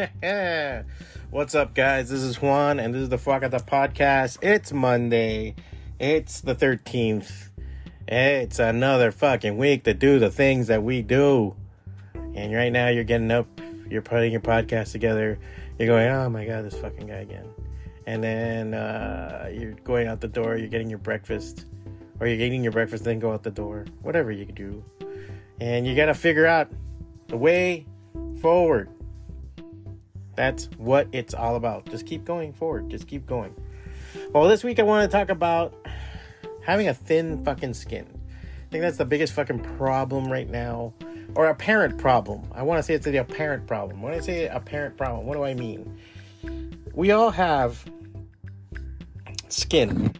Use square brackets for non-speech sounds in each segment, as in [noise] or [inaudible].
[laughs] What's up, guys? This is Juan, and this is the FWACATA Podcast. It's Monday. It's the 13th. It's another fucking week to do the things that we do. And right now, you're getting up, you're putting your podcast together, you're going, oh my god, this fucking guy again. And then uh, you're going out the door, you're getting your breakfast, or you're eating your breakfast, then go out the door. Whatever you do. And you gotta figure out the way forward. That's what it's all about. Just keep going forward. Just keep going. Well, this week I want to talk about having a thin fucking skin. I think that's the biggest fucking problem right now, or apparent problem. I want to say it's the apparent problem. When I say apparent problem, what do I mean? We all have skin.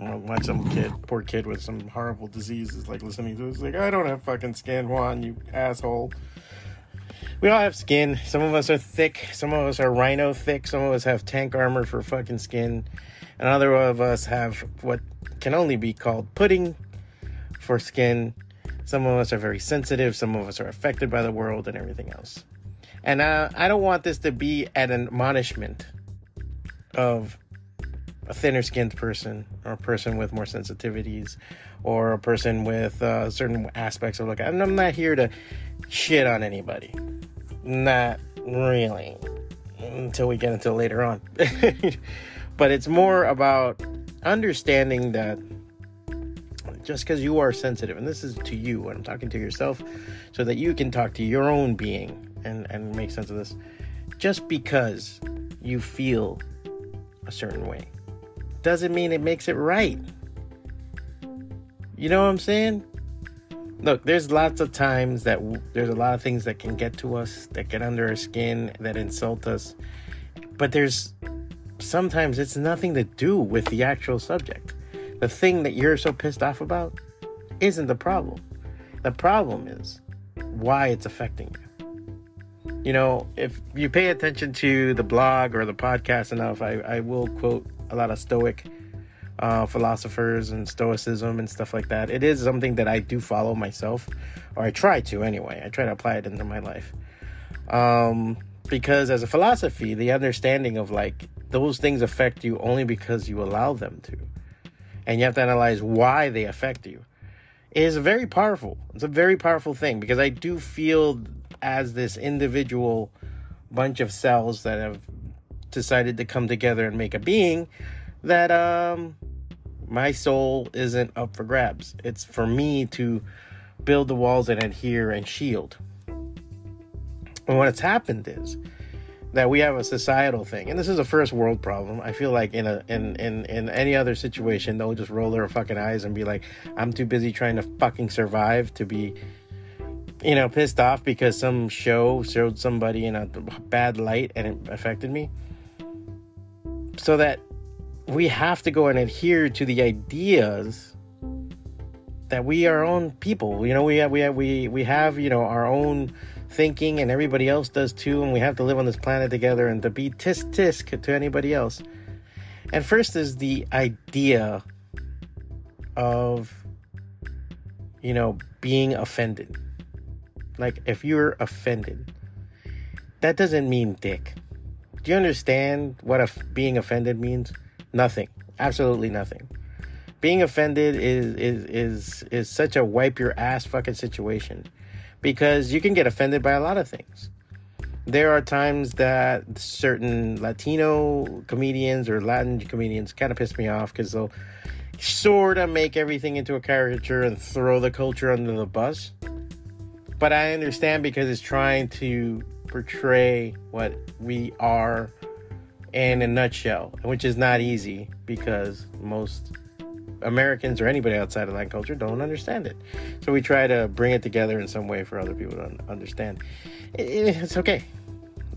I watch some kid, poor kid with some horrible diseases, like listening to this. Like, I don't have fucking skin, Juan, you asshole we all have skin. Some of us are thick. Some of us are rhino thick. Some of us have tank armor for fucking skin. And other of us have what can only be called pudding for skin. Some of us are very sensitive. Some of us are affected by the world and everything else. And uh, I don't want this to be an admonishment of a thinner skinned person or a person with more sensitivities or a person with uh, certain aspects of like and I'm not here to shit on anybody. Not really. Until we get into later on. [laughs] but it's more about understanding that just because you are sensitive, and this is to you, when I'm talking to yourself, so that you can talk to your own being and, and make sense of this. Just because you feel a certain way doesn't mean it makes it right. You know what I'm saying? Look, there's lots of times that w- there's a lot of things that can get to us, that get under our skin, that insult us. But there's sometimes it's nothing to do with the actual subject. The thing that you're so pissed off about isn't the problem. The problem is why it's affecting you. You know, if you pay attention to the blog or the podcast enough, I, I will quote a lot of Stoic uh, philosophers and Stoicism and stuff like that. It is something that I do follow myself, or I try to anyway. I try to apply it into my life. Um, because as a philosophy, the understanding of like those things affect you only because you allow them to, and you have to analyze why they affect you, is very powerful. It's a very powerful thing because I do feel as this individual bunch of cells that have decided to come together and make a being that um my soul isn't up for grabs. It's for me to build the walls and adhere and shield. And what's happened is that we have a societal thing, and this is a first world problem. I feel like in a in in in any other situation, they'll just roll their fucking eyes and be like, "I'm too busy trying to fucking survive to be." You know, pissed off because some show showed somebody in a bad light and it affected me so that we have to go and adhere to the ideas that we are our own people. You know, we have we have we we have you know our own thinking, and everybody else does too, and we have to live on this planet together and to be tisk tisk to anybody else. And first is the idea of you know being offended. Like if you're offended, that doesn't mean dick. Do you understand what a, being offended means? Nothing. Absolutely nothing. Being offended is is is is such a wipe your ass fucking situation because you can get offended by a lot of things. There are times that certain Latino comedians or Latin comedians kind of piss me off because they'll sort of make everything into a caricature and throw the culture under the bus. But I understand because it's trying to portray what we are in a nutshell, which is not easy because most Americans or anybody outside of that culture don't understand it. So we try to bring it together in some way for other people to understand. It's okay.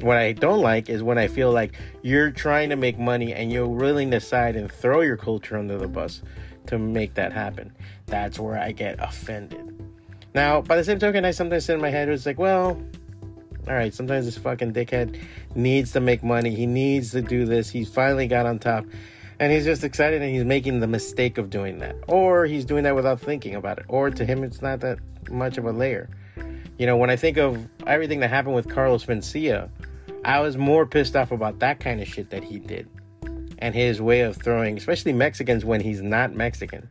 What I don't like is when I feel like you're trying to make money and you're willing to side and throw your culture under the bus to make that happen. That's where I get offended. Now, by the same token, I sometimes sit in my head, it's like, well, all right, sometimes this fucking dickhead needs to make money. He needs to do this. He's finally got on top. And he's just excited and he's making the mistake of doing that. Or he's doing that without thinking about it. Or to him, it's not that much of a layer. You know, when I think of everything that happened with Carlos Mencia, I was more pissed off about that kind of shit that he did and his way of throwing, especially Mexicans when he's not Mexican.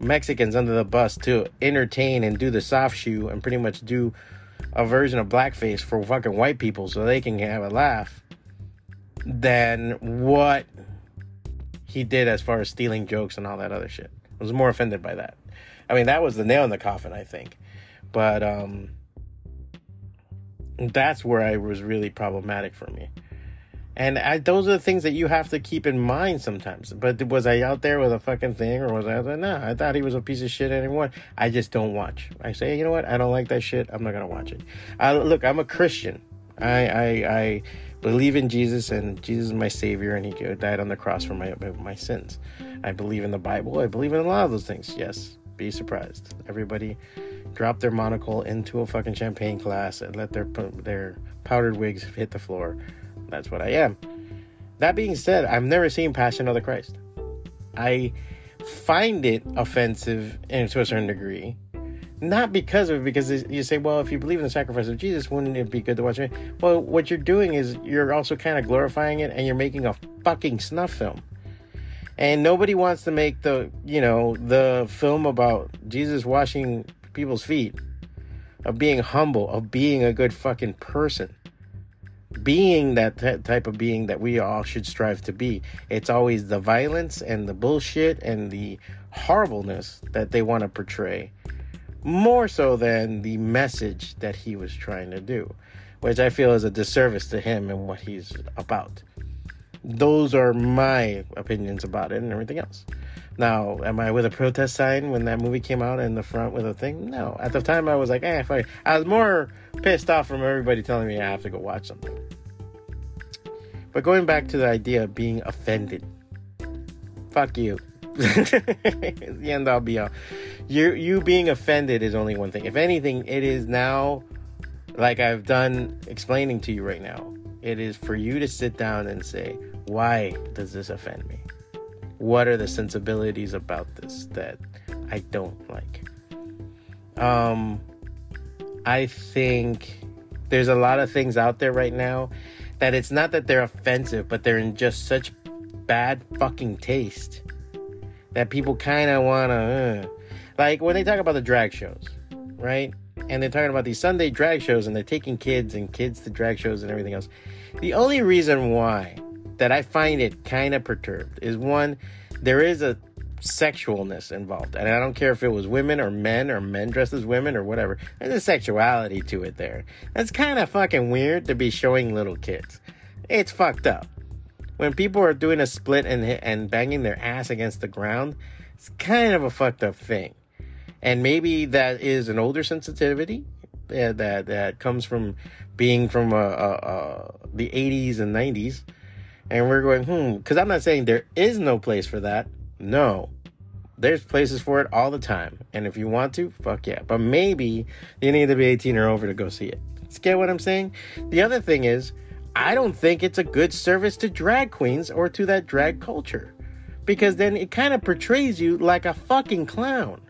Mexicans under the bus to entertain and do the soft shoe and pretty much do a version of blackface for fucking white people so they can have a laugh than what he did as far as stealing jokes and all that other shit. I was more offended by that. I mean, that was the nail in the coffin, I think. But um that's where I was really problematic for me. And I, those are the things that you have to keep in mind sometimes. But was I out there with a fucking thing, or was I? Like, no, I thought he was a piece of shit. Anyone? I just don't watch. I say, you know what? I don't like that shit. I'm not gonna watch it. I, look, I'm a Christian. I, I, I believe in Jesus, and Jesus is my savior, and He died on the cross for my my sins. I believe in the Bible. I believe in a lot of those things. Yes, be surprised. Everybody drop their monocle into a fucking champagne glass and let their their powdered wigs hit the floor that's what I am. That being said, I've never seen Passion of the Christ. I find it offensive and to a certain degree. Not because of because you say, well, if you believe in the sacrifice of Jesus, wouldn't it be good to watch it? Well, what you're doing is you're also kind of glorifying it and you're making a fucking snuff film. And nobody wants to make the, you know, the film about Jesus washing people's feet, of being humble, of being a good fucking person being that t- type of being that we all should strive to be. It's always the violence and the bullshit and the horribleness that they want to portray, more so than the message that he was trying to do, which I feel is a disservice to him and what he's about. Those are my opinions about it and everything else. Now, am I with a protest sign when that movie came out in the front with a thing? No. At the time, I was like, eh, fuck. I was more pissed off from everybody telling me I have to go watch something. But going back to the idea of being offended, fuck you. [laughs] the end all be all. You you being offended is only one thing. If anything, it is now, like I've done explaining to you right now. It is for you to sit down and say, why does this offend me? What are the sensibilities about this that I don't like? Um, I think there's a lot of things out there right now that it's not that they're offensive, but they're in just such bad fucking taste that people kind of want to, uh, like when they talk about the drag shows, right? And they're talking about these Sunday drag shows and they're taking kids and kids to drag shows and everything else. The only reason why that I find it kind of perturbed is one, there is a sexualness involved. And I don't care if it was women or men or men dressed as women or whatever. There's a sexuality to it there. That's kind of fucking weird to be showing little kids. It's fucked up. When people are doing a split and and banging their ass against the ground, it's kind of a fucked up thing. And maybe that is an older sensitivity that that, that comes from being from uh, uh, uh, the 80s and 90s and we're going, hmm, because I'm not saying there is no place for that. No. There's places for it all the time. And if you want to, fuck yeah. But maybe you need to be 18 or over to go see it. Get what I'm saying? The other thing is, I don't think it's a good service to drag queens or to that drag culture. Because then it kind of portrays you like a fucking clown.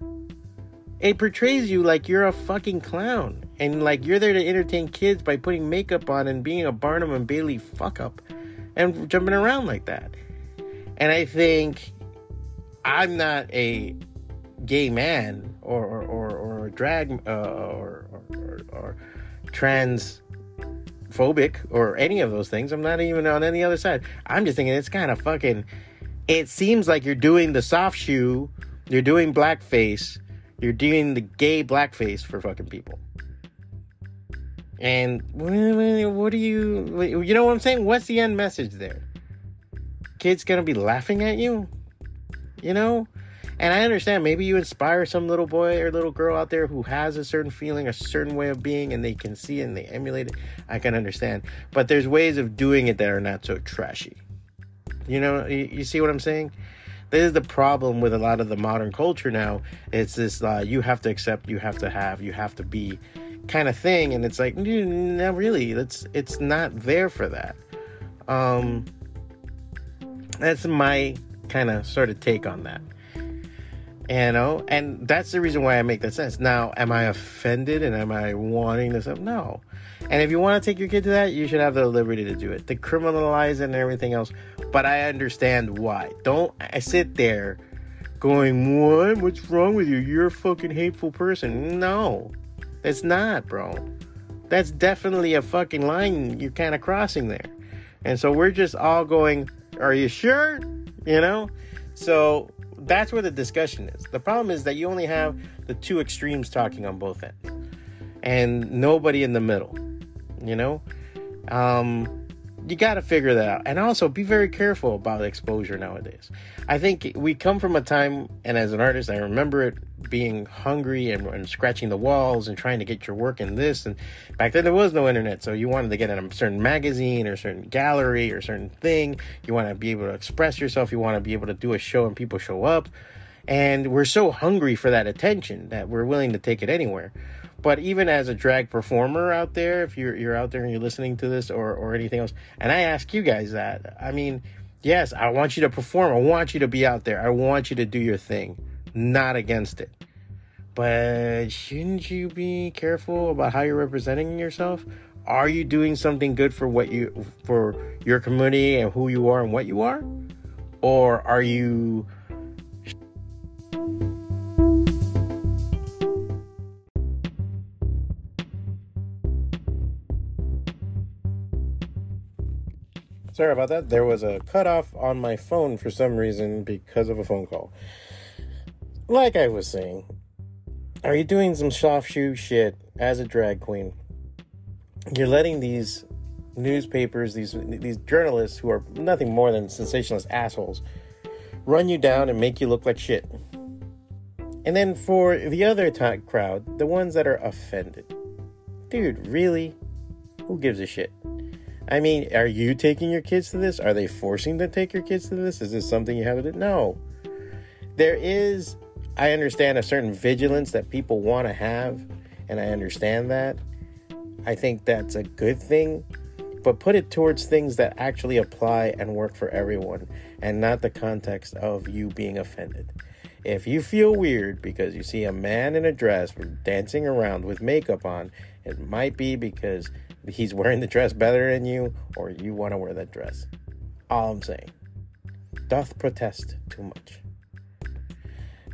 It portrays you like you're a fucking clown. And like you're there to entertain kids by putting makeup on and being a Barnum and Bailey fuck up and jumping around like that. And I think I'm not a gay man or or or, or drag uh, or, or, or or any of those things. I'm not even on any other side. I'm just thinking it's kind of fucking. It seems like you're doing the soft shoe, you're doing blackface, you're doing the gay blackface for fucking people. And what do you, you know what I'm saying? What's the end message there? Kids gonna be laughing at you? You know? And I understand maybe you inspire some little boy or little girl out there who has a certain feeling, a certain way of being, and they can see it and they emulate it. I can understand. But there's ways of doing it that are not so trashy. You know, you, see what I'm saying? This is the problem with a lot of the modern culture now. It's this uh, you have to accept, you have to have, you have to be kind of thing and it's like not really that's it's not there for that um that's my kind of sort of take on that You know, and that's the reason why I make that sense. Now, am I offended and am I wanting this? No. And if you want to take your kid to that, you should have the liberty to do it, to criminalize it and everything else. But I understand why. Don't I sit there going, What? What's wrong with you? You're a fucking hateful person. No, it's not, bro. That's definitely a fucking line you're kind of crossing there. And so we're just all going, Are you sure? You know? So that's where the discussion is. The problem is that you only have the two extremes talking on both ends and nobody in the middle, you know? Um, you got to figure that out. And also be very careful about exposure nowadays. I think we come from a time, and as an artist, I remember it being hungry and, and, scratching the walls and trying to get your work in this. And back then there was no internet, so you wanted to get in a certain magazine or a certain gallery or a certain thing. You want to be able to express yourself. You want to be able to do a show and people show up. And we're so hungry for that attention that we're willing to take it anywhere. But even as a drag performer out there, if you're you're out there and you're listening to this or or anything else, and I ask you guys that, I mean, yes, I want you to perform. I want you to be out there. I want you to do your thing. Not against it. But shouldn't you be careful about how you're representing yourself? Are you doing something good for what you for your community and who you are and what you are? Or are you Sorry about that. There was a cutoff on my phone for some reason because of a phone call. Like I was saying, are you doing some soft shoe shit as a drag queen? You're letting these newspapers, these these journalists who are nothing more than sensationalist assholes, run you down and make you look like shit. And then for the other t- crowd, the ones that are offended, dude, really? Who gives a shit? I mean, are you taking your kids to this? Are they forcing to take your kids to this? Is this something you have to do? No. There is, I understand a certain vigilance that people want to have, and I understand that. I think that's a good thing, but put it towards things that actually apply and work for everyone, and not the context of you being offended. If you feel weird because you see a man in a dress dancing around with makeup on, it might be because he's wearing the dress better than you, or you want to wear that dress. All I'm saying. Doth protest too much.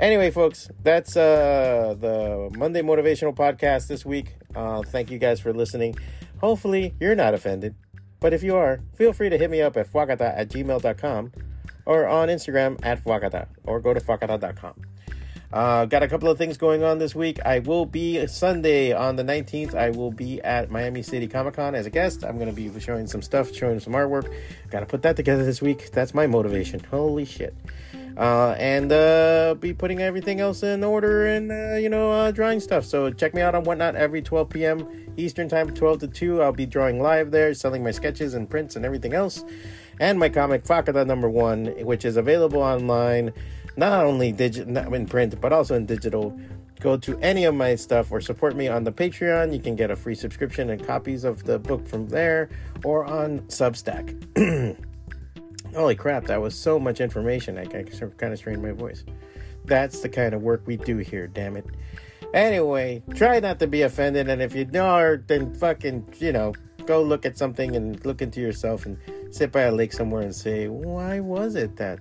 Anyway, folks, that's uh, the Monday Motivational Podcast this week. Uh, thank you guys for listening. Hopefully, you're not offended. But if you are, feel free to hit me up at fwacata at gmail.com or on Instagram at fwacata or go to fwacata.com. Uh, got a couple of things going on this week. I will be Sunday on the 19th. I will be at Miami City Comic Con as a guest. I'm going to be showing some stuff, showing some artwork. Got to put that together this week. That's my motivation. Holy shit. Uh, and uh, be putting everything else in order and, uh, you know, uh, drawing stuff. So check me out on Whatnot every 12 p.m. Eastern Time, 12 to 2. I'll be drawing live there, selling my sketches and prints and everything else. And my comic, FWACATA number one, which is available online not only digital in print but also in digital. Go to any of my stuff or support me on the patreon. You can get a free subscription and copies of the book from there or on substack. [clears throat] Holy crap that was so much information. I kind of strained my voice. That's the kind of work we do here damn it. Anyway try not to be offended and if you are then fucking you know go look at something and look into yourself and sit by a lake somewhere and say why was it that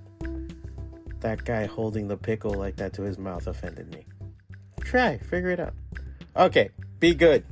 that guy holding the pickle like that to his mouth offended me. Try, figure it out. Okay, be good.